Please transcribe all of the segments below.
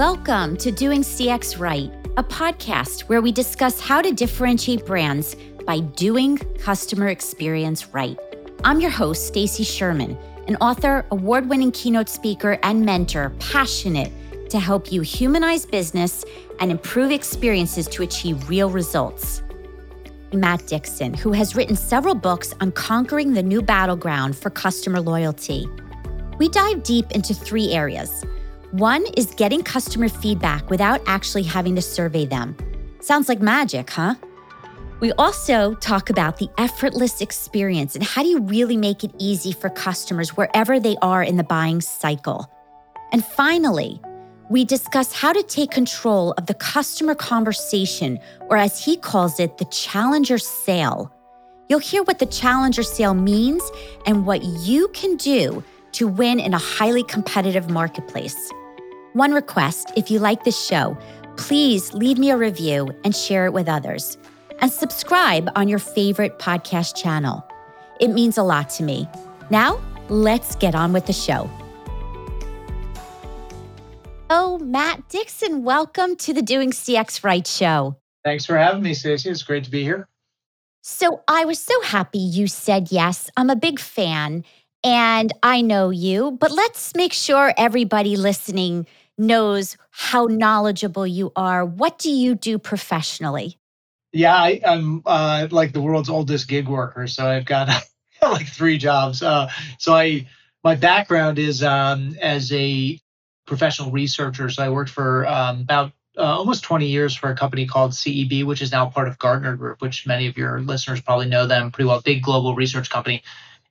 Welcome to Doing CX Right, a podcast where we discuss how to differentiate brands by doing customer experience right. I'm your host, Stacy Sherman, an author, award-winning keynote speaker, and mentor passionate to help you humanize business and improve experiences to achieve real results. Matt Dixon, who has written several books on conquering the new battleground for customer loyalty. We dive deep into three areas one is getting customer feedback without actually having to survey them. Sounds like magic, huh? We also talk about the effortless experience and how do you really make it easy for customers wherever they are in the buying cycle. And finally, we discuss how to take control of the customer conversation, or as he calls it, the challenger sale. You'll hear what the challenger sale means and what you can do to win in a highly competitive marketplace. One request if you like this show, please leave me a review and share it with others. And subscribe on your favorite podcast channel. It means a lot to me. Now, let's get on with the show. Oh, Matt Dixon, welcome to the Doing CX Right show. Thanks for having me, Stacy. It's great to be here. So, I was so happy you said yes. I'm a big fan and I know you, but let's make sure everybody listening knows how knowledgeable you are. What do you do professionally? Yeah, I, am uh, like the world's oldest gig worker, so I've got like three jobs. Uh, so I, my background is um, as a professional researcher. So I worked for um, about uh, almost 20 years for a company called CEB, which is now part of Gartner Group, which many of your listeners probably know them pretty well. Big global research company.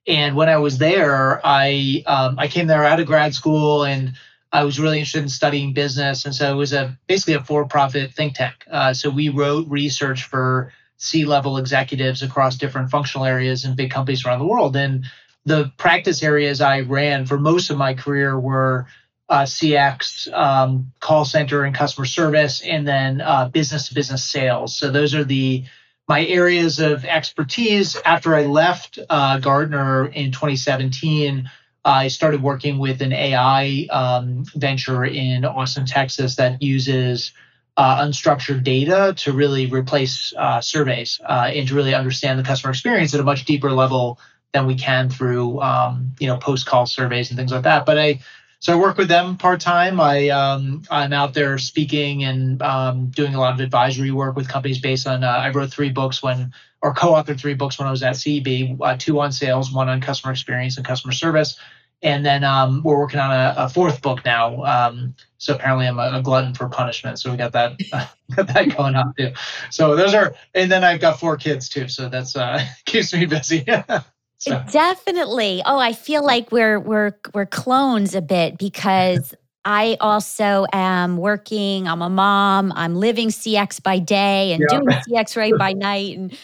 And when I was there, I um, I came there out of grad school and I was really interested in studying business, and so it was a basically a for-profit think tank. Uh, so we wrote research for C-level executives across different functional areas in big companies around the world. And the practice areas I ran for most of my career were uh, CX, um, call center, and customer service, and then uh, business-to-business sales. So those are the my areas of expertise. After I left uh, Gartner in 2017. I started working with an AI um, venture in Austin, Texas that uses uh, unstructured data to really replace uh, surveys uh, and to really understand the customer experience at a much deeper level than we can through um, you know post call surveys and things like that. But I so I work with them part time. I um, I'm out there speaking and um, doing a lot of advisory work with companies based on. Uh, I wrote three books when or co-authored three books when I was at CEB, uh, two on sales, one on customer experience and customer service. And then um, we're working on a, a fourth book now. Um, so apparently I'm a, a, glutton for punishment. So we got that got that going on too. So those are, and then I've got four kids too. So that's uh, keeps me busy. so. Definitely. Oh, I feel like we're we're we're clones a bit because I also am working. I'm a mom. I'm living CX by day and yeah. doing CX right by night. And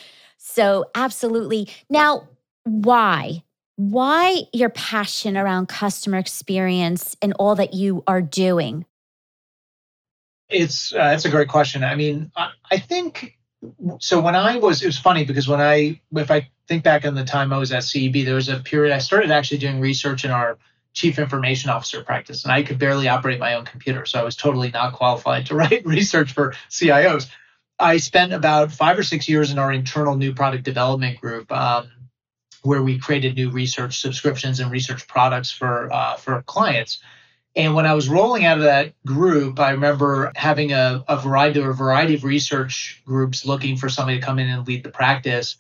so, absolutely. Now, why? Why your passion around customer experience and all that you are doing? It's uh, that's a great question. I mean, I, I think so. When I was, it was funny because when I, if I think back on the time I was at CEB, there was a period I started actually doing research in our chief information officer practice, and I could barely operate my own computer, so I was totally not qualified to write research for CIOs. I spent about five or six years in our internal new product development group, um, where we created new research subscriptions and research products for uh, for clients. And when I was rolling out of that group, I remember having a, a variety a variety of research groups looking for somebody to come in and lead the practice.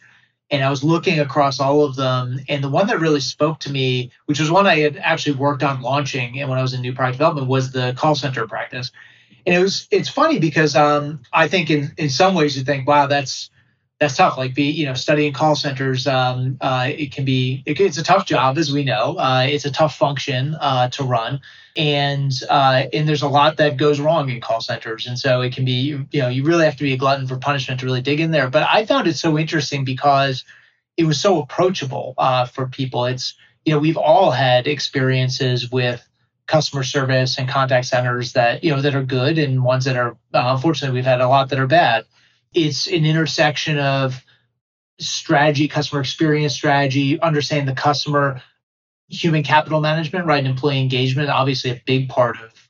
And I was looking across all of them, and the one that really spoke to me, which was one I had actually worked on launching, and when I was in new product development, was the call center practice and it was it's funny because um, I think in in some ways you think, wow, that's that's tough. Like be you know studying call centers, um, uh, it can be it, it's a tough job as we know. Uh, it's a tough function uh, to run, and uh, and there's a lot that goes wrong in call centers, and so it can be you know you really have to be a glutton for punishment to really dig in there. But I found it so interesting because it was so approachable uh, for people. It's you know we've all had experiences with customer service and contact centers that you know that are good and ones that are uh, unfortunately we've had a lot that are bad it's an intersection of strategy customer experience strategy understanding the customer human capital management right and employee engagement obviously a big part of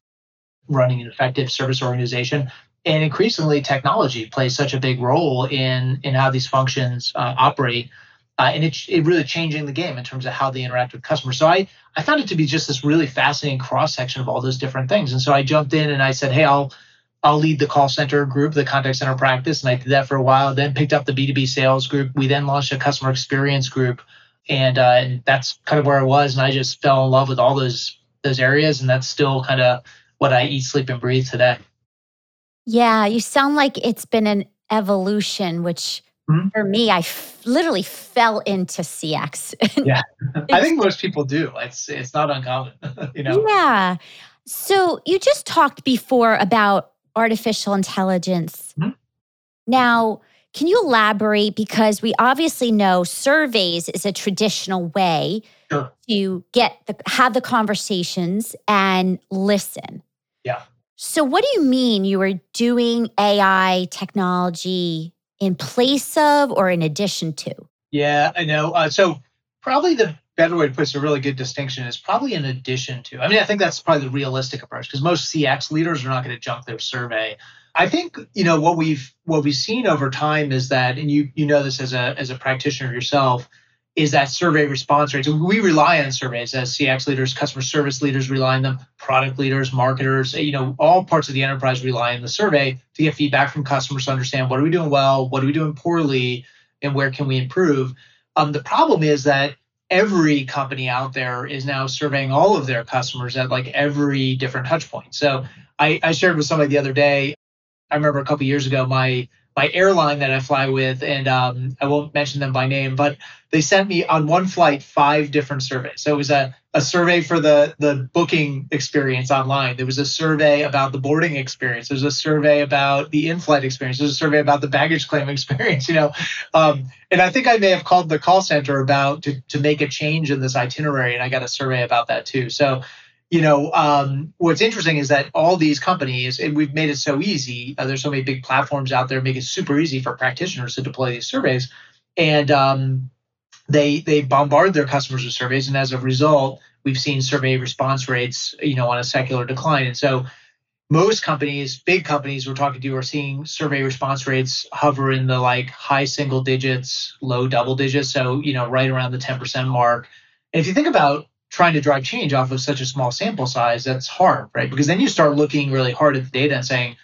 running an effective service organization. And increasingly, technology plays such a big role in in how these functions uh, operate, uh, and it's it really changing the game in terms of how they interact with customers. So I I found it to be just this really fascinating cross section of all those different things. And so I jumped in and I said, hey, I'll I'll lead the call center group, the contact center practice, and I did that for a while. Then picked up the B2B sales group. We then launched a customer experience group, and, uh, and that's kind of where I was. And I just fell in love with all those those areas, and that's still kind of what I eat, sleep, and breathe today. Yeah, you sound like it's been an evolution, which mm-hmm. for me, I f- literally fell into CX. yeah, I think most people do. It's it's not uncommon, you know. Yeah. So you just talked before about artificial intelligence. Mm-hmm. Now, can you elaborate? Because we obviously know surveys is a traditional way sure. to get the have the conversations and listen. Yeah. So what do you mean you are doing AI technology in place of or in addition to? Yeah, I know. Uh, so probably the better way to put it, a really good distinction is probably in addition to. I mean, I think that's probably the realistic approach because most CX leaders are not going to junk their survey. I think you know what we've what we've seen over time is that, and you you know this as a as a practitioner yourself, is that survey response rates. We rely on surveys as CX leaders, customer service leaders rely on them, product leaders, marketers, you know, all parts of the enterprise rely on the survey to get feedback from customers to understand what are we doing well, what are we doing poorly, and where can we improve. Um, the problem is that every company out there is now surveying all of their customers at like every different touch point. So I, I shared with somebody the other day. I remember a couple years ago, my my airline that I fly with, and um, I won't mention them by name, but they sent me on one flight five different surveys. So it was a, a survey for the, the booking experience online. There was a survey about the boarding experience. There's a survey about the in-flight experience. There's a survey about the baggage claim experience, you know. Um, and I think I may have called the call center about to, to make a change in this itinerary, and I got a survey about that too. So you know, um, what's interesting is that all these companies, and we've made it so easy. Uh, there's so many big platforms out there, make it super easy for practitioners to deploy these surveys, and um, they they bombard their customers with surveys, and as a result, we've seen survey response rates, you know, on a secular decline. And so, most companies, big companies we're talking to, are seeing survey response rates hover in the like high single digits, low double digits. So, you know, right around the 10% mark. And if you think about trying to drive change off of such a small sample size, that's hard, right? Because then you start looking really hard at the data and saying,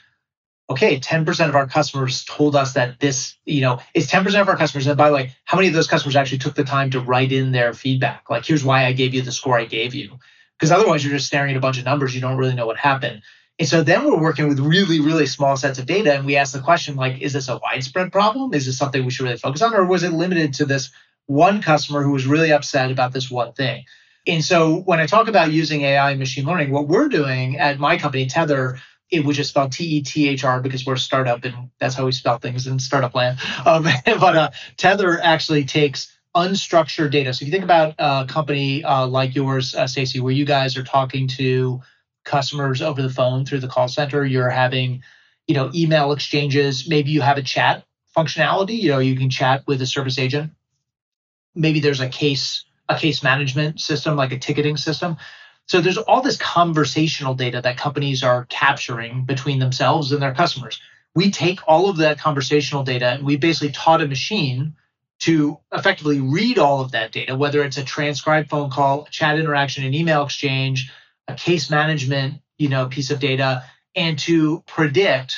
okay, 10% of our customers told us that this, you know, it's 10% of our customers. And by the way, how many of those customers actually took the time to write in their feedback? Like, here's why I gave you the score I gave you. Because otherwise, you're just staring at a bunch of numbers. You don't really know what happened. And so then we're working with really, really small sets of data. And we ask the question, like, is this a widespread problem? Is this something we should really focus on? Or was it limited to this one customer who was really upset about this one thing? And so when I talk about using AI and machine learning, what we're doing at my company, Tethr, it, would just spelled T E T H R because we're a startup and that's how we spell things in startup land. Um, but uh, Tethr actually takes unstructured data. So if you think about a company uh, like yours, uh, Stacy, where you guys are talking to customers over the phone through the call center, you're having, you know, email exchanges. Maybe you have a chat functionality. You know, you can chat with a service agent. Maybe there's a case a case management system like a ticketing system. So there's all this conversational data that companies are capturing between themselves and their customers. We take all of that conversational data and we basically taught a machine to effectively read all of that data, whether it's a transcribed phone call, chat interaction, an email exchange, a case management, you know, piece of data, and to predict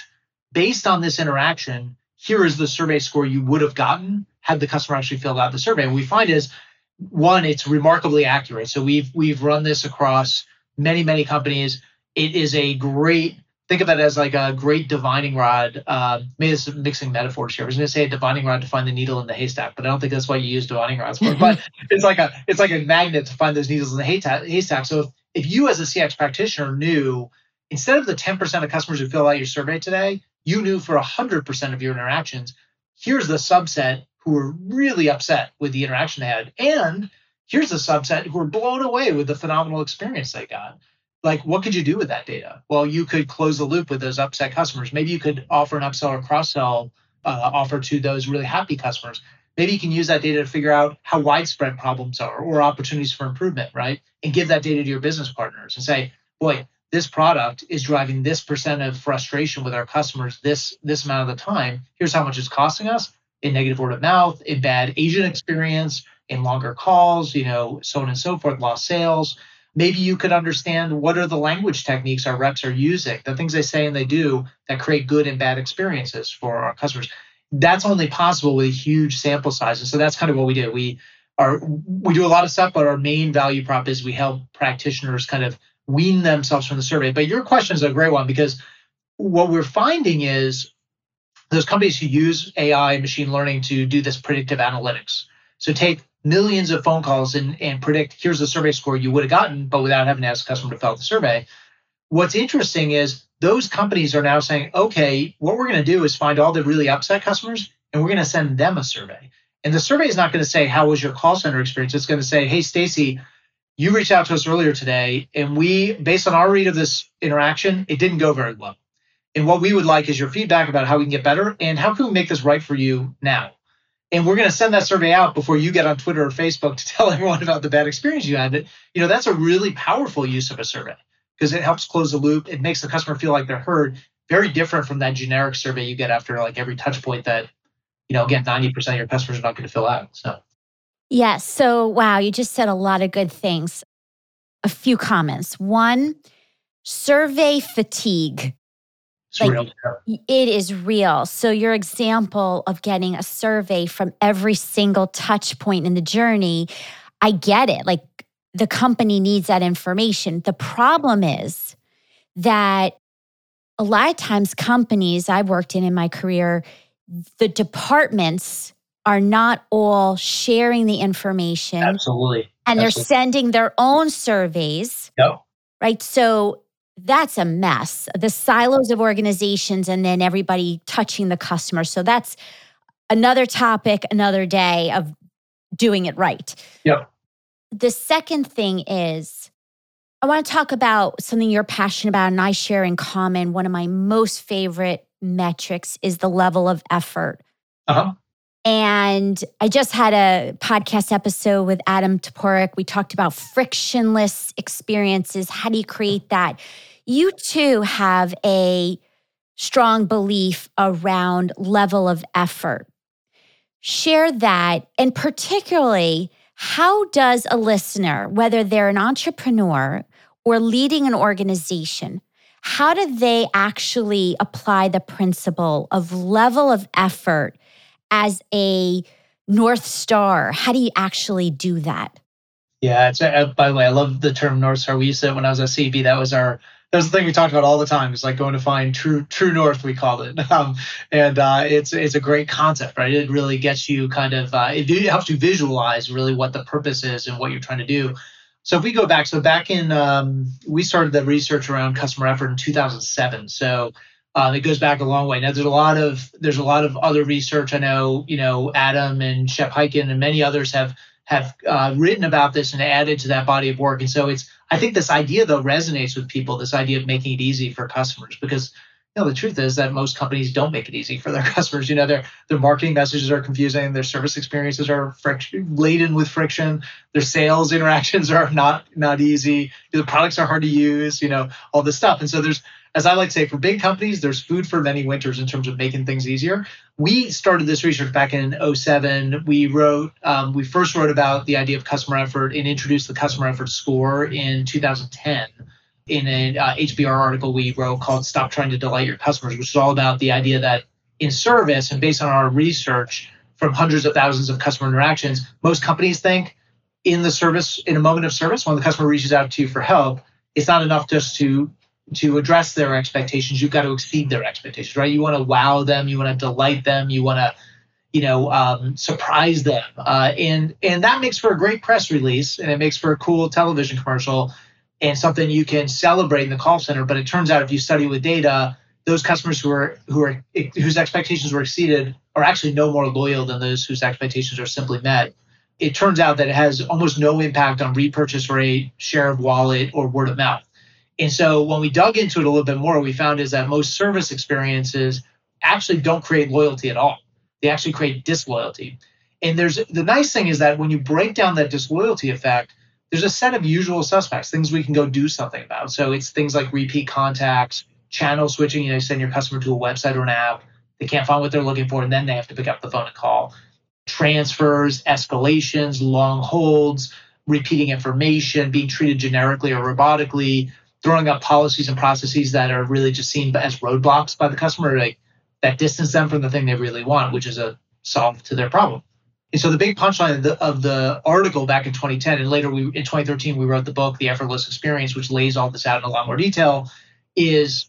based on this interaction, here is the survey score you would have gotten had the customer actually filled out the survey. And we find is one, it's remarkably accurate. So we've we've run this across many many companies. It is a great think of it as like a great divining rod. Um, maybe this is mixing metaphors here. I was going to say a divining rod to find the needle in the haystack, but I don't think that's what you use divining rods for. but it's like a it's like a magnet to find those needles in the haystack. So if, if you as a CX practitioner knew instead of the 10% of customers who fill out your survey today, you knew for 100% of your interactions, here's the subset who were really upset with the interaction they had. And here's a subset who were blown away with the phenomenal experience they got. Like, what could you do with that data? Well, you could close the loop with those upset customers. Maybe you could offer an upsell or cross sell uh, offer to those really happy customers. Maybe you can use that data to figure out how widespread problems are or opportunities for improvement, right? And give that data to your business partners and say, boy, this product is driving this percent of frustration with our customers this this amount of the time here's how much it's costing us in negative word of mouth in bad agent experience in longer calls you know so on and so forth lost sales. Maybe you could understand what are the language techniques our reps are using the things they say and they do that create good and bad experiences for our customers. That's only possible with a huge sample size and so that's kind of what we do. We are we do a lot of stuff but our main value prop is we help practitioners kind of wean themselves from the survey. But your question is a great one because what we're finding is those companies who use AI and machine learning to do this predictive analytics. So take millions of phone calls and, and predict here's the survey score you would have gotten, but without having to ask a customer to fill out the survey. What's interesting is those companies are now saying, okay, what we're going to do is find all the really upset customers and we're going to send them a survey. And the survey is not going to say, how was your call center experience? It's going to say, hey, Stacy, you reached out to us earlier today, and we, based on our read of this interaction, it didn't go very well. And what we would like is your feedback about how we can get better and how can we make this right for you now. And we're going to send that survey out before you get on Twitter or Facebook to tell everyone about the bad experience you had. But you know that's a really powerful use of a survey because it helps close the loop. It makes the customer feel like they're heard. Very different from that generic survey you get after like every touch point that, you know, again, 90% of your customers are not going to fill out. So Yes. So, wow, you just said a lot of good things. A few comments. One, survey fatigue. It's like, real. It is real. So, your example of getting a survey from every single touch point in the journey, I get it. Like, the company needs that information. The problem is that a lot of times, companies I've worked in in my career, the departments are not all sharing the information. Absolutely. And Absolutely. they're sending their own surveys. Yep. Right. So that's a mess. The silos of organizations and then everybody touching the customer. So that's another topic, another day of doing it right. Yep. The second thing is I want to talk about something you're passionate about and I share in common. One of my most favorite metrics is the level of effort. Uh-huh. And I just had a podcast episode with Adam Toporek. We talked about frictionless experiences. How do you create that? You too have a strong belief around level of effort. Share that. And particularly, how does a listener, whether they're an entrepreneur or leading an organization, how do they actually apply the principle of level of effort as a North Star? How do you actually do that? Yeah, it's uh, by the way, I love the term North Star. We used it when I was at CEB. That was our that was the thing we talked about all the time. It's like going to find true true north. We called it, um, and uh, it's it's a great concept, right? It really gets you kind of uh, it helps you visualize really what the purpose is and what you're trying to do. So if we go back, so back in um, we started the research around customer effort in 2007. So um, it goes back a long way. Now there's a lot of there's a lot of other research. I know you know Adam and Shep Hyken and many others have have uh, written about this and added to that body of work. And so it's I think this idea though resonates with people. This idea of making it easy for customers because you know the truth is that most companies don't make it easy for their customers. You know their their marketing messages are confusing. Their service experiences are friction, laden with friction. Their sales interactions are not not easy. The products are hard to use. You know all this stuff. And so there's as I like to say, for big companies, there's food for many winters in terms of making things easier. We started this research back in 07. We wrote, um, we first wrote about the idea of customer effort and introduced the customer effort score in 2010 in an uh, HBR article we wrote called Stop Trying to Delight Your Customers, which is all about the idea that in service and based on our research from hundreds of thousands of customer interactions, most companies think in the service, in a moment of service, when the customer reaches out to you for help, it's not enough just to to address their expectations, you've got to exceed their expectations, right? You want to wow them, you want to delight them, you want to, you know, um, surprise them, uh, and and that makes for a great press release, and it makes for a cool television commercial, and something you can celebrate in the call center. But it turns out, if you study with data, those customers who are who are whose expectations were exceeded are actually no more loyal than those whose expectations are simply met. It turns out that it has almost no impact on repurchase rate, share of wallet, or word of mouth. And so when we dug into it a little bit more, we found is that most service experiences actually don't create loyalty at all. They actually create disloyalty. And there's the nice thing is that when you break down that disloyalty effect, there's a set of usual suspects, things we can go do something about. So it's things like repeat contacts, channel switching. You know, send your customer to a website or an app, they can't find what they're looking for, and then they have to pick up the phone and call. Transfers, escalations, long holds, repeating information, being treated generically or robotically, throwing up policies and processes that are really just seen as roadblocks by the customer, like that distance them from the thing they really want, which is a solve to their problem. And so the big punchline of the, of the article back in 2010 and later we in 2013 we wrote the book The Effortless Experience, which lays all this out in a lot more detail, is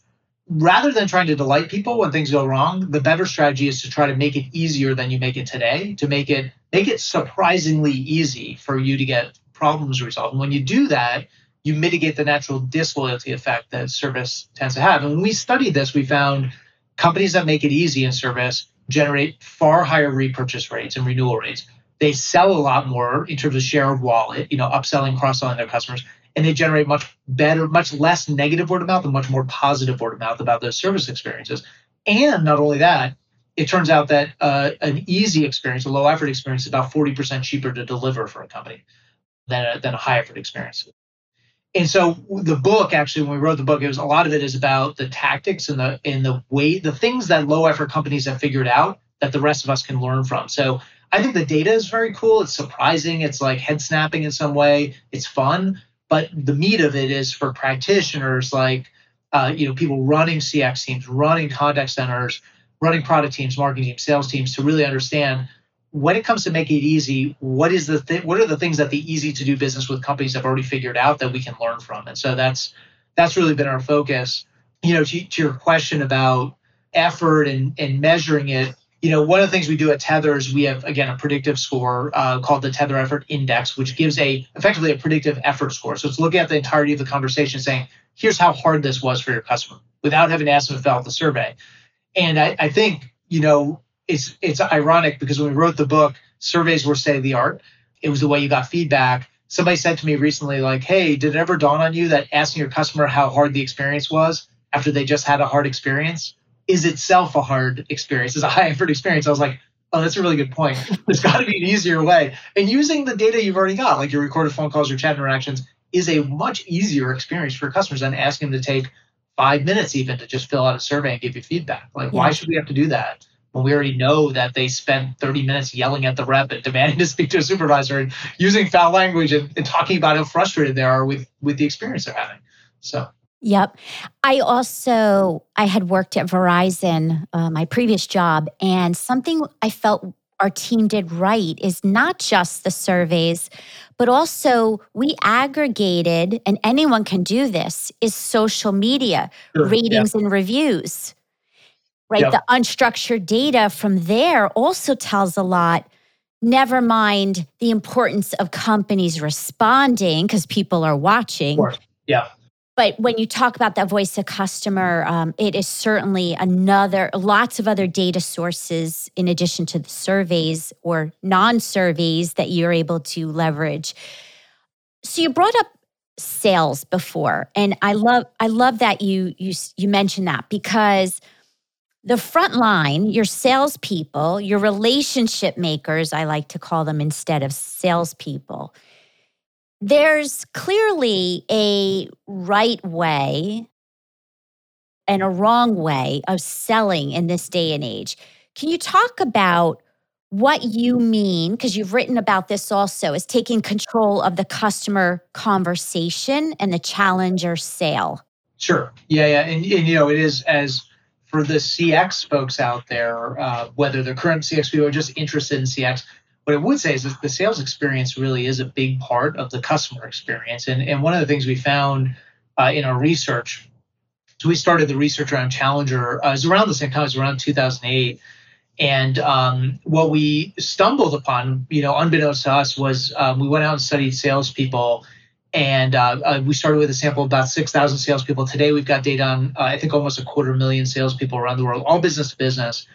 rather than trying to delight people when things go wrong, the better strategy is to try to make it easier than you make it today, to make it make it surprisingly easy for you to get problems resolved. And when you do that, you mitigate the natural disloyalty effect that service tends to have. And when we studied this, we found companies that make it easy in service generate far higher repurchase rates and renewal rates. They sell a lot more in terms of share of wallet, you know, upselling, cross-selling their customers, and they generate much better, much less negative word of mouth and much more positive word of mouth about those service experiences. And not only that, it turns out that uh, an easy experience, a low effort experience, is about 40% cheaper to deliver for a company than a, than a high effort experience. And so the book actually, when we wrote the book, it was a lot of it is about the tactics and the and the way the things that low effort companies have figured out that the rest of us can learn from. So I think the data is very cool. It's surprising. It's like head snapping in some way. It's fun, but the meat of it is for practitioners like uh, you know people running CX teams, running contact centers, running product teams, marketing teams, sales teams to really understand when it comes to making it easy, what is the th- what are the things that the easy to do business with companies have already figured out that we can learn from? And so that's that's really been our focus. You know, to, to your question about effort and and measuring it, you know, one of the things we do at Tethr is we have again a predictive score uh, called the Tethr Effort Index, which gives a effectively a predictive effort score. So it's looking at the entirety of the conversation, saying, here's how hard this was for your customer, without having to ask them to fill out the survey. And I, I think you know it's it's ironic because when we wrote the book, surveys were state of the art. It was the way you got feedback. Somebody said to me recently, like, "Hey, did it ever dawn on you that asking your customer how hard the experience was after they just had a hard experience is itself a hard experience, is a high effort experience?" I was like, "Oh, that's a really good point. There's got to be an easier way." And using the data you've already got, like your recorded phone calls, your chat interactions, is a much easier experience for customers than asking them to take five minutes even to just fill out a survey and give you feedback. Like, yeah. why should we have to do that? When we already know that they spent 30 minutes yelling at the rep and demanding to speak to a supervisor and using foul language and, and talking about how frustrated they are with with the experience they're having. So Yep. I also I had worked at Verizon, uh, my previous job, and something I felt our team did right is not just the surveys, but also we aggregated, and anyone can do this, is social media sure. ratings yeah. and reviews right? Yep. The unstructured data from there also tells a lot. Never mind the importance of companies responding because people are watching. Yeah. But when you talk about that voice of customer, um, it is certainly another, lots of other data sources in addition to the surveys or non surveys that you're able to leverage. So you brought up sales before and i love i love that you you you mentioned that because the front line, your salespeople, your relationship makers, I like to call them instead of salespeople, there's clearly a right way and a wrong way of selling in this day and age. Can you talk about what you mean, because you've written about this also, is taking control of the customer conversation and the challenger sale? Sure. Yeah, yeah. And, and you know, it is as for the CX folks out there, uh, whether they're current CX people or just interested in CX, what I would say is that the sales experience really is a big part of the customer experience. And, and one of the things we found uh, in our research, so we started the research around Challenger, uh, it was around the same time, it was around 2008. And um, what we stumbled upon, you know, unbeknownst to us, was um, we went out and studied salespeople and uh, uh, we started with a sample of about 6,000 salespeople. Today, we've got data on, uh, I think, almost a quarter million salespeople around the world, all business to business.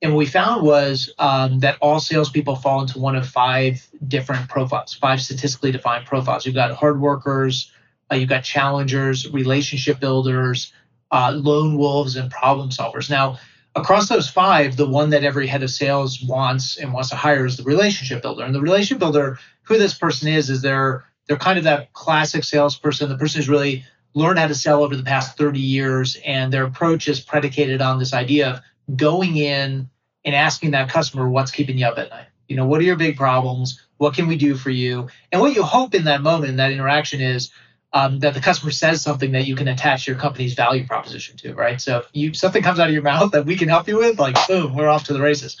And what we found was um, that all salespeople fall into one of five different profiles, five statistically defined profiles. You've got hard workers, uh, you've got challengers, relationship builders, uh, lone wolves, and problem solvers. Now, across those five, the one that every head of sales wants and wants to hire is the relationship builder. And the relationship builder, who this person is, is they're they're kind of that classic salesperson, the person who's really learned how to sell over the past 30 years, and their approach is predicated on this idea of going in and asking that customer what's keeping you up at night. You know, what are your big problems? What can we do for you? And what you hope in that moment, in that interaction, is um, that the customer says something that you can attach your company's value proposition to, right? So if you something comes out of your mouth that we can help you with, like boom, we're off to the races.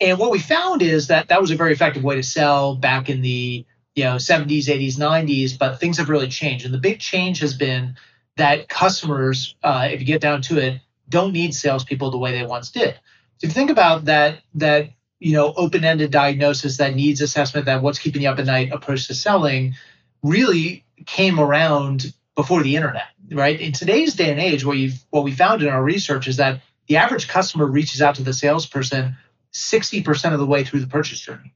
And what we found is that that was a very effective way to sell back in the you know 70s, 80s, 90s. But things have really changed, and the big change has been that customers, uh, if you get down to it, don't need salespeople the way they once did. So if you think about that, that you know open-ended diagnosis, that needs assessment, that what's keeping you up at night approach to selling, really came around before the internet, right? In today's day and age, what you what we found in our research is that the average customer reaches out to the salesperson 60% of the way through the purchase journey.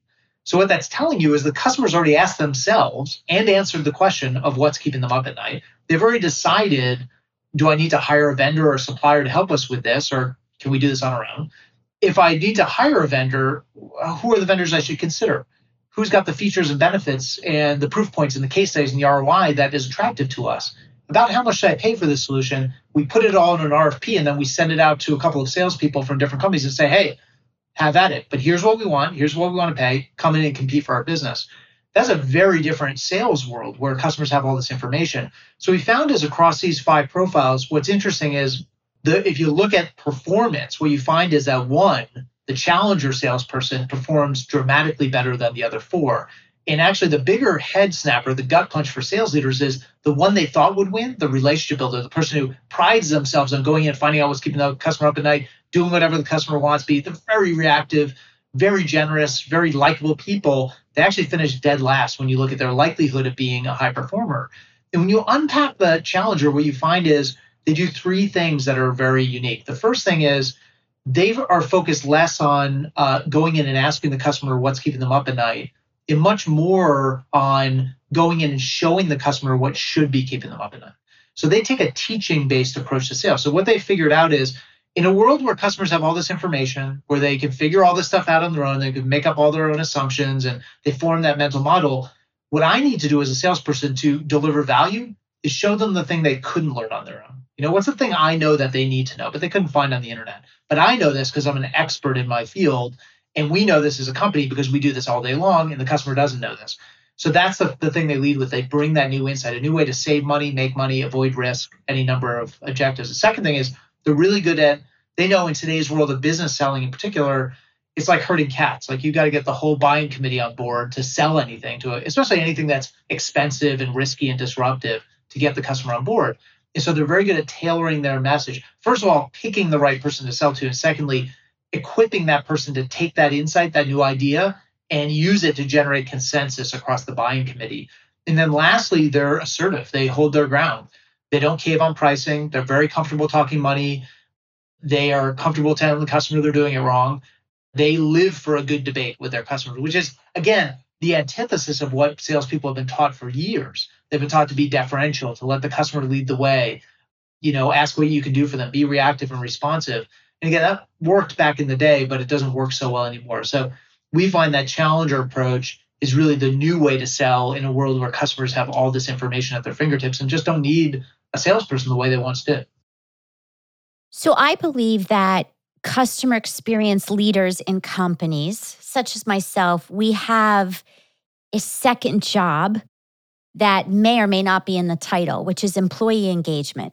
So what that's telling you is the customers already asked themselves and answered the question of what's keeping them up at night. They've already decided, do I need to hire a vendor or a supplier to help us with this, or can we do this on our own? If I need to hire a vendor, uh, who are the vendors I should consider? who's got the features and benefits and the proof points and the case studies and the ROI that is attractive to us. About how much should I pay for this solution? We put it all in an RFP and then we send it out to a couple of salespeople from different companies and say, hey, have at it. But here's what we want. Here's what we want to pay. Come in and compete for our business. That's a very different sales world where customers have all this information. So we found is across these five profiles, what's interesting is the if you look at performance, what you find is that one, the challenger salesperson performs dramatically better than the other four. And actually, the bigger head snapper, the gut punch for sales leaders is the one they thought would win, the relationship builder, the person who prides themselves on going in, finding out what's keeping the customer up at night, doing whatever the customer wants, be the very reactive, very generous, very likable people. They actually finish dead last when you look at their likelihood of being a high performer. And when you unpack the challenger, what you find is they do three things that are very unique. The first thing is they are focused less on uh, going in and asking the customer what's keeping them up at night and much more on going in and showing the customer what should be keeping them up at night. So they take a teaching based approach to sales. So what they figured out is in a world where customers have all this information, where they can figure all this stuff out on their own, they can make up all their own assumptions and they form that mental model. What I need to do as a salesperson to deliver value is show them the thing they couldn't learn on their own. You know, what's the thing I know that they need to know, but they couldn't find on the internet? But I know this because I'm an expert in my field. And we know this as a company because we do this all day long, and the customer doesn't know this. So that's the, the thing they lead with. They bring that new insight, a new way to save money, make money, avoid risk, any number of objectives. The second thing is they're really good at, they know in today's world of business selling in particular, it's like herding cats. Like you got to get the whole buying committee on board to sell anything to it, especially anything that's expensive and risky and disruptive to get the customer on board. And so they're very good at tailoring their message. First of all, picking the right person to sell to. And secondly, equipping that person to take that insight, that new idea, and use it to generate consensus across the buying committee. And then lastly, they're assertive. They hold their ground. They don't cave on pricing. They're very comfortable talking money. They are comfortable telling the customer they're doing it wrong. They live for a good debate with their customers, which is, again, the antithesis of what salespeople have been taught for years. They've been taught to be deferential, to let the customer lead the way, you know, ask what you can do for them, be reactive and responsive. And again, that worked back in the day, but it doesn't work so well anymore. So we find that challenger approach is really the new way to sell in a world where customers have all this information at their fingertips and just don't need a salesperson the way they once did. So I believe that customer experience leaders in companies, such as myself, we have a second job that may or may not be in the title, which is employee engagement.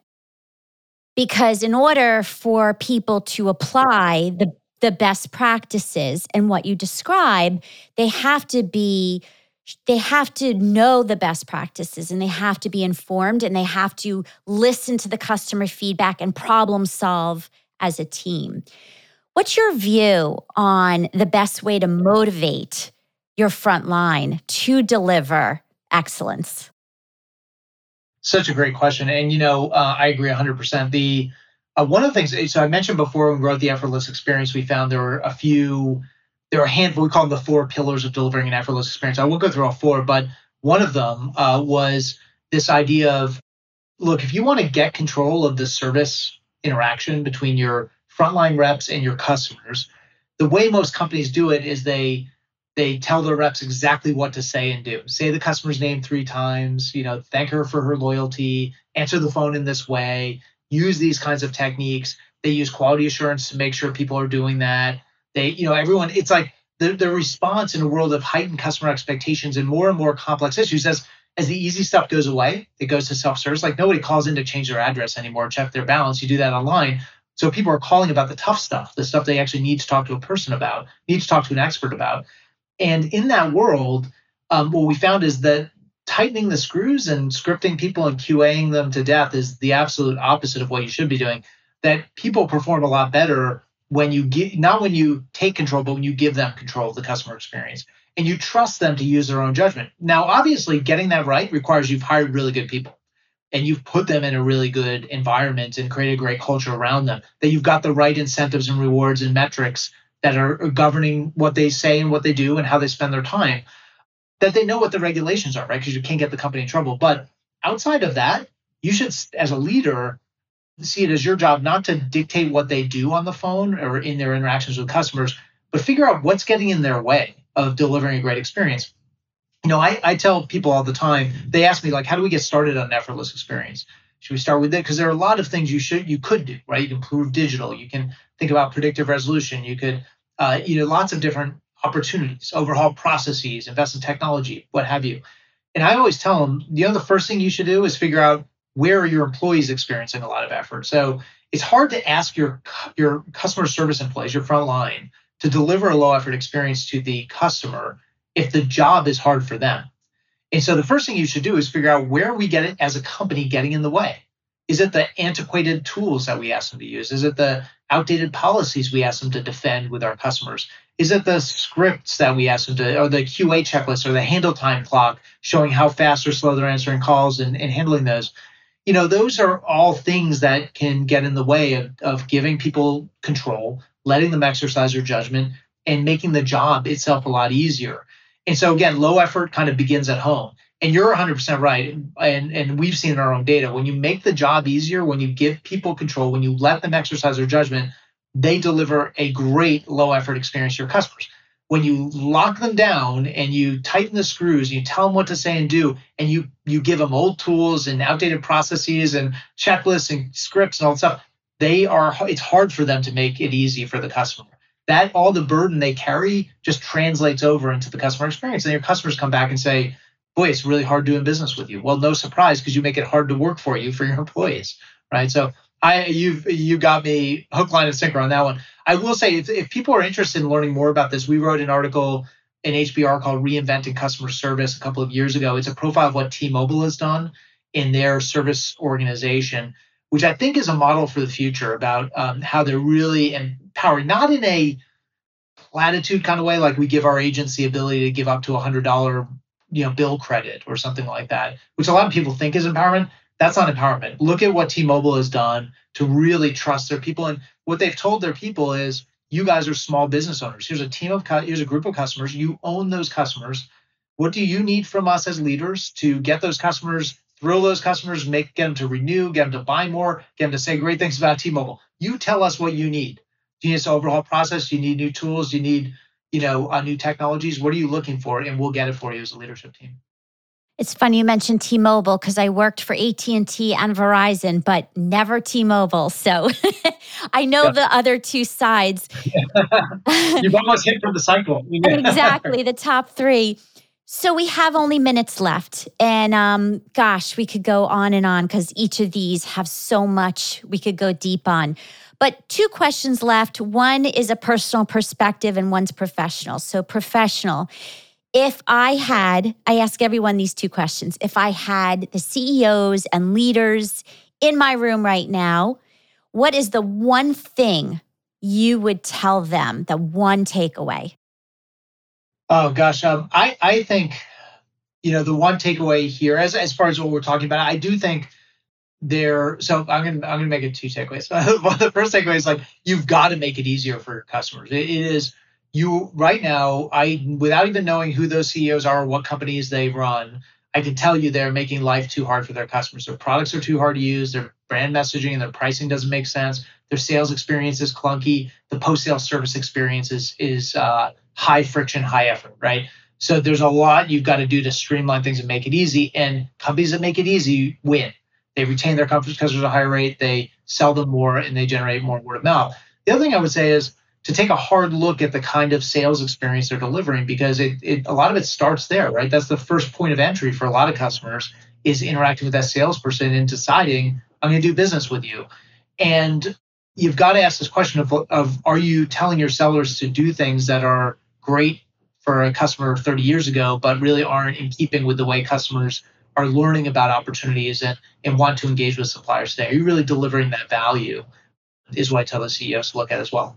Because in order for people to apply the, the best practices and what you describe, they have to be they have to know the best practices and they have to be informed and they have to listen to the customer feedback and problem solve as a team. What's your view on the best way to motivate your front line to deliver excellence? Such a great question, and you know, uh, I agree 100%. The uh, one of the things, so I mentioned before when we wrote the effortless experience, we found there were a few, there were a handful. We call them the four pillars of delivering an effortless experience. I won't go through all four, but one of them uh, was this idea of, look, if you want to get control of the service interaction between your frontline reps and your customers, the way most companies do it is they they tell their reps exactly what to say and do. Say the customer's name three times, you know, thank her for her loyalty, answer the phone in this way, use these kinds of techniques. They use quality assurance to make sure people are doing that. They, you know, everyone, it's like the, the response in a world of heightened customer expectations and more and more complex issues as as the easy stuff goes away, it goes to self-service. Like nobody calls in to change their address anymore, check their balance. You do that online. So people are calling about the tough stuff, the stuff they actually need to talk to a person about, need to talk to an expert about. And in that world, um, what we found is that tightening the screws and scripting people and QAing them to death is the absolute opposite of what you should be doing. That people perform a lot better when you get not when you take control, but when you give them control of the customer experience and you trust them to use their own judgment. Now, obviously, getting that right requires you've hired really good people and you've put them in a really good environment and created a great culture around them, that you've got the right incentives and rewards and metrics that are governing what they say and what they do and how they spend their time, that they know what the regulations are, right? Because you can't get the company in trouble. But outside of that, you should, as a leader, see it as your job not to dictate what they do on the phone or in their interactions with customers, but figure out what's getting in their way of delivering a great experience. You know, I, I tell people all the time, they ask me, like, how do we get started on an effortless experience? Should we start with it? Because there are a lot of things you should you could do, right? You can improve digital, you can think about predictive resolution, you could uh, you know lots of different opportunities, overhaul processes, invest in technology, what have you. And I always tell them, you know, the first thing you should do is figure out where are your employees experiencing a lot of effort. So it's hard to ask your your customer service employees, your front line, to deliver a low effort experience to the customer if the job is hard for them. And so the first thing you should do is figure out where we get it as a company getting in the way. Is it the antiquated tools that we ask them to use? Is it the outdated policies we ask them to defend with our customers? Is it the scripts that we ask them to, or the QA checklist, or the handle time clock showing how fast or slow they're answering calls and, and handling those? You know, those are all things that can get in the way of, of giving people control, letting them exercise their judgment, and making the job itself a lot easier. And so again, low effort kind of begins at home. And you're 100% right. And, and we've seen in our own data when you make the job easier, when you give people control, when you let them exercise their judgment, they deliver a great low effort experience to your customers. When you lock them down and you tighten the screws, you tell them what to say and do, and you you give them old tools and outdated processes and checklists and scripts and all that stuff, they are it's hard for them to make it easy for the customer that all the burden they carry just translates over into the customer experience. And your customers come back and say boy it's really hard doing business with you. Well no surprise because you make it hard to work for you for your employees right? So i you've you got me hook line and sinker on that one. I will say if, if people are interested in learning more about this we wrote an article in hbr called reinventing customer service a couple of years ago. It's a profile of what t-mobile has done in their service organization which I think is a model for the future about um, how they're really empowering, not in a platitude kind of way, like we give our the ability to give up to a hundred dollar, you know, bill credit or something like that, which a lot of people think is empowerment. That's not empowerment. Look at what T-Mobile has done to really trust their people, and what they've told their people is, you guys are small business owners. Here's a team of, here's a group of customers. You own those customers. What do you need from us as leaders to get those customers thrill those customers, make get them to renew, get them to buy more, get them to say great things about T-Mobile. You tell us what you need. Do you need to overhaul process? Do you need new tools? Do you need, you know, uh, new technologies? What are you looking for? And we'll get it for you as a leadership team. It's funny you mentioned T-Mobile because I worked for AT&T and Verizon, but never T-Mobile. So I know yeah. the other two sides. You've almost hit from the cycle. exactly, the top three. So we have only minutes left. And um, gosh, we could go on and on because each of these have so much we could go deep on. But two questions left. One is a personal perspective and one's professional. So, professional. If I had, I ask everyone these two questions. If I had the CEOs and leaders in my room right now, what is the one thing you would tell them, the one takeaway? Oh gosh, um, I I think you know the one takeaway here, as as far as what we're talking about, I do think there. So I'm gonna I'm gonna make it two takeaways. the first takeaway is like you've got to make it easier for your customers. it, it is you right now. I without even knowing who those CEOs are, what companies they run, I can tell you they're making life too hard for their customers. Their products are too hard to use. Their brand messaging and their pricing doesn't make sense. Their sales experience is clunky. The post sale service experience is is uh, high friction, high effort, right? So there's a lot you've got to do to streamline things and make it easy. And companies that make it easy win. They retain their customers because there's a higher rate, they sell them more, and they generate more word of mouth. The other thing I would say is to take a hard look at the kind of sales experience they're delivering because it, it a lot of it starts there, right? That's the first point of entry for a lot of customers is interacting with that salesperson and deciding I'm going to do business with you. And you've got to ask this question of, of are you telling your sellers to do things that are great for a customer 30 years ago, but really aren't in keeping with the way customers are learning about opportunities and, and want to engage with suppliers today? Are you really delivering that value? Is what I tell the CEOs to look at as well.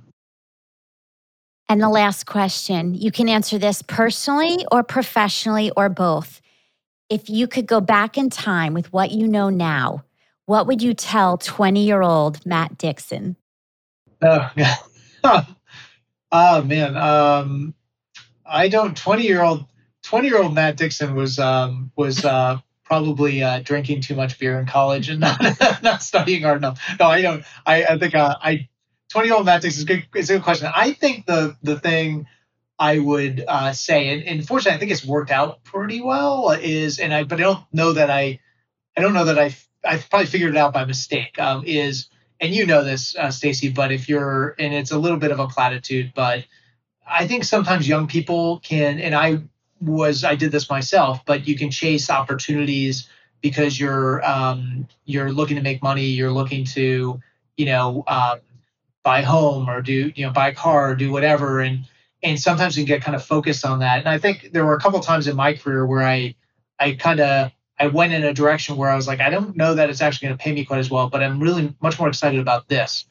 And the last question you can answer this personally or professionally or both. If you could go back in time with what you know now, what would you tell 20 year old Matt Dixon? Oh, yeah. oh man. Um, I don't, 20 year old, 20 year old Matt Dixon was, um, was, uh, probably uh, drinking too much beer in college and not, not studying hard enough. No, I don't. I, I think uh, I 20 year old Matt Dixon is good. It's a good question. I think the the thing I would uh, say, and, and fortunately, I think it's worked out pretty well. Is and I, but I don't know that I, I don't know that I, I probably figured it out by mistake. Um, is and you know this, uh, Stacy, but if you're, and it's a little bit of a platitude, but I think sometimes young people can, and I was, I did this myself, but you can chase opportunities because you're, um, you're looking to make money, you're looking to, you know, um, buy home or do, you know, buy a car or do whatever, and and sometimes you can get kind of focused on that. And I think there were a couple times in my career where I I kind of I went in a direction where I was like, I don't know that it's actually going to pay me quite as well, but I'm really much more excited about this.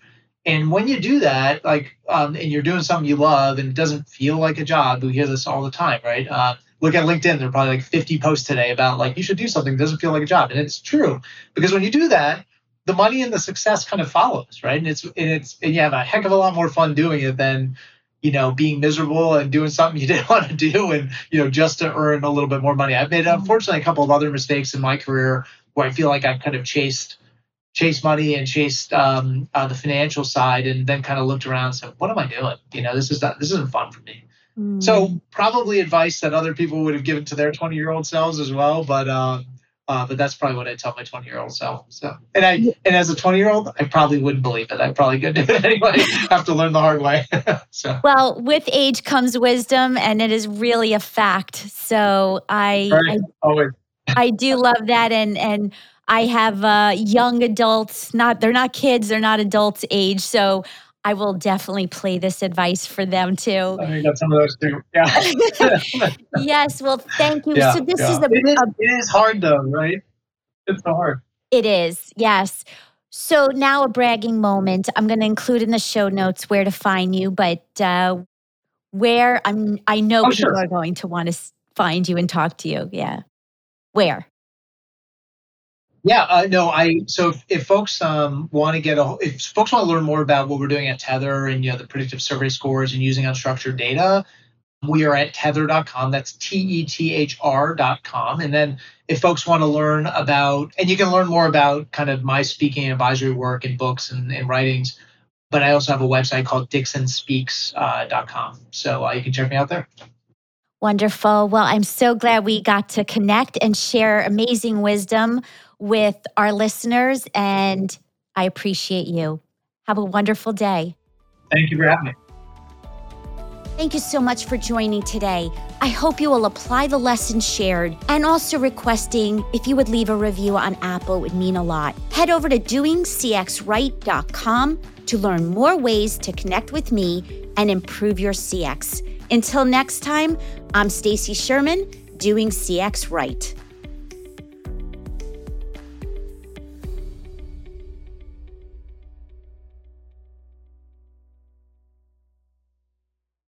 And when you do that, like, um, and you're doing something you love, and it doesn't feel like a job, we hear this all the time, right? Uh, look at LinkedIn. There are probably like 50 posts today about like you should do something that doesn't feel like a job, and it's true because when you do that, the money and the success kind of follows, right? And it's and it's and you have a heck of a lot more fun doing it than you know, being miserable and doing something you didn't want to do and, you know, just to earn a little bit more money. I've made, unfortunately, a couple of other mistakes in my career where I feel like I've kind of chased, chased money and chased um, uh, the financial side and then kind of looked around and said, what am I doing? You know, this is not, this isn't fun for me. Mm. So probably advice that other people would have given to their 20 year old selves as well. But, um, uh, but that's probably what I tell my 20 year old self. So, and I, and as a 20 year old, I probably wouldn't believe it. I probably could do it anyway. have to learn the hard way. so, well, with age comes wisdom, and it is really a fact. So, I, right. I, Always. I do love that, and and I have uh, young adults. Not they're not kids. They're not adults age. So I will definitely play this advice for them too. I got some of those too. Yeah. yes. Well, thank you. Yeah, so this yeah. is a it, is, a it is hard though, right? It's so hard. It is. Yes. So now a bragging moment. I'm going to include in the show notes where to find you, but uh, where I'm, I know oh, people sure. are going to want to find you and talk to you. Yeah. Where? Yeah, uh, no, I so if, if folks um, want to get a if folks want to learn more about what we're doing at Tethr and you know the predictive survey scores and using unstructured data, we are at tethr.com. That's T E T H R.com. And then if folks want to learn about and you can learn more about kind of my speaking advisory work and books and, and writings, but I also have a website called dixonspeaks.com. Uh, so uh, you can check me out there. Wonderful. Well, I'm so glad we got to connect and share amazing wisdom with our listeners, and I appreciate you. Have a wonderful day. Thank you for having me. Thank you so much for joining today. I hope you will apply the lessons shared and also requesting if you would leave a review on Apple would mean a lot. Head over to doingcxright.com to learn more ways to connect with me and improve your CX. Until next time, I'm Stacy Sherman, doing CX right.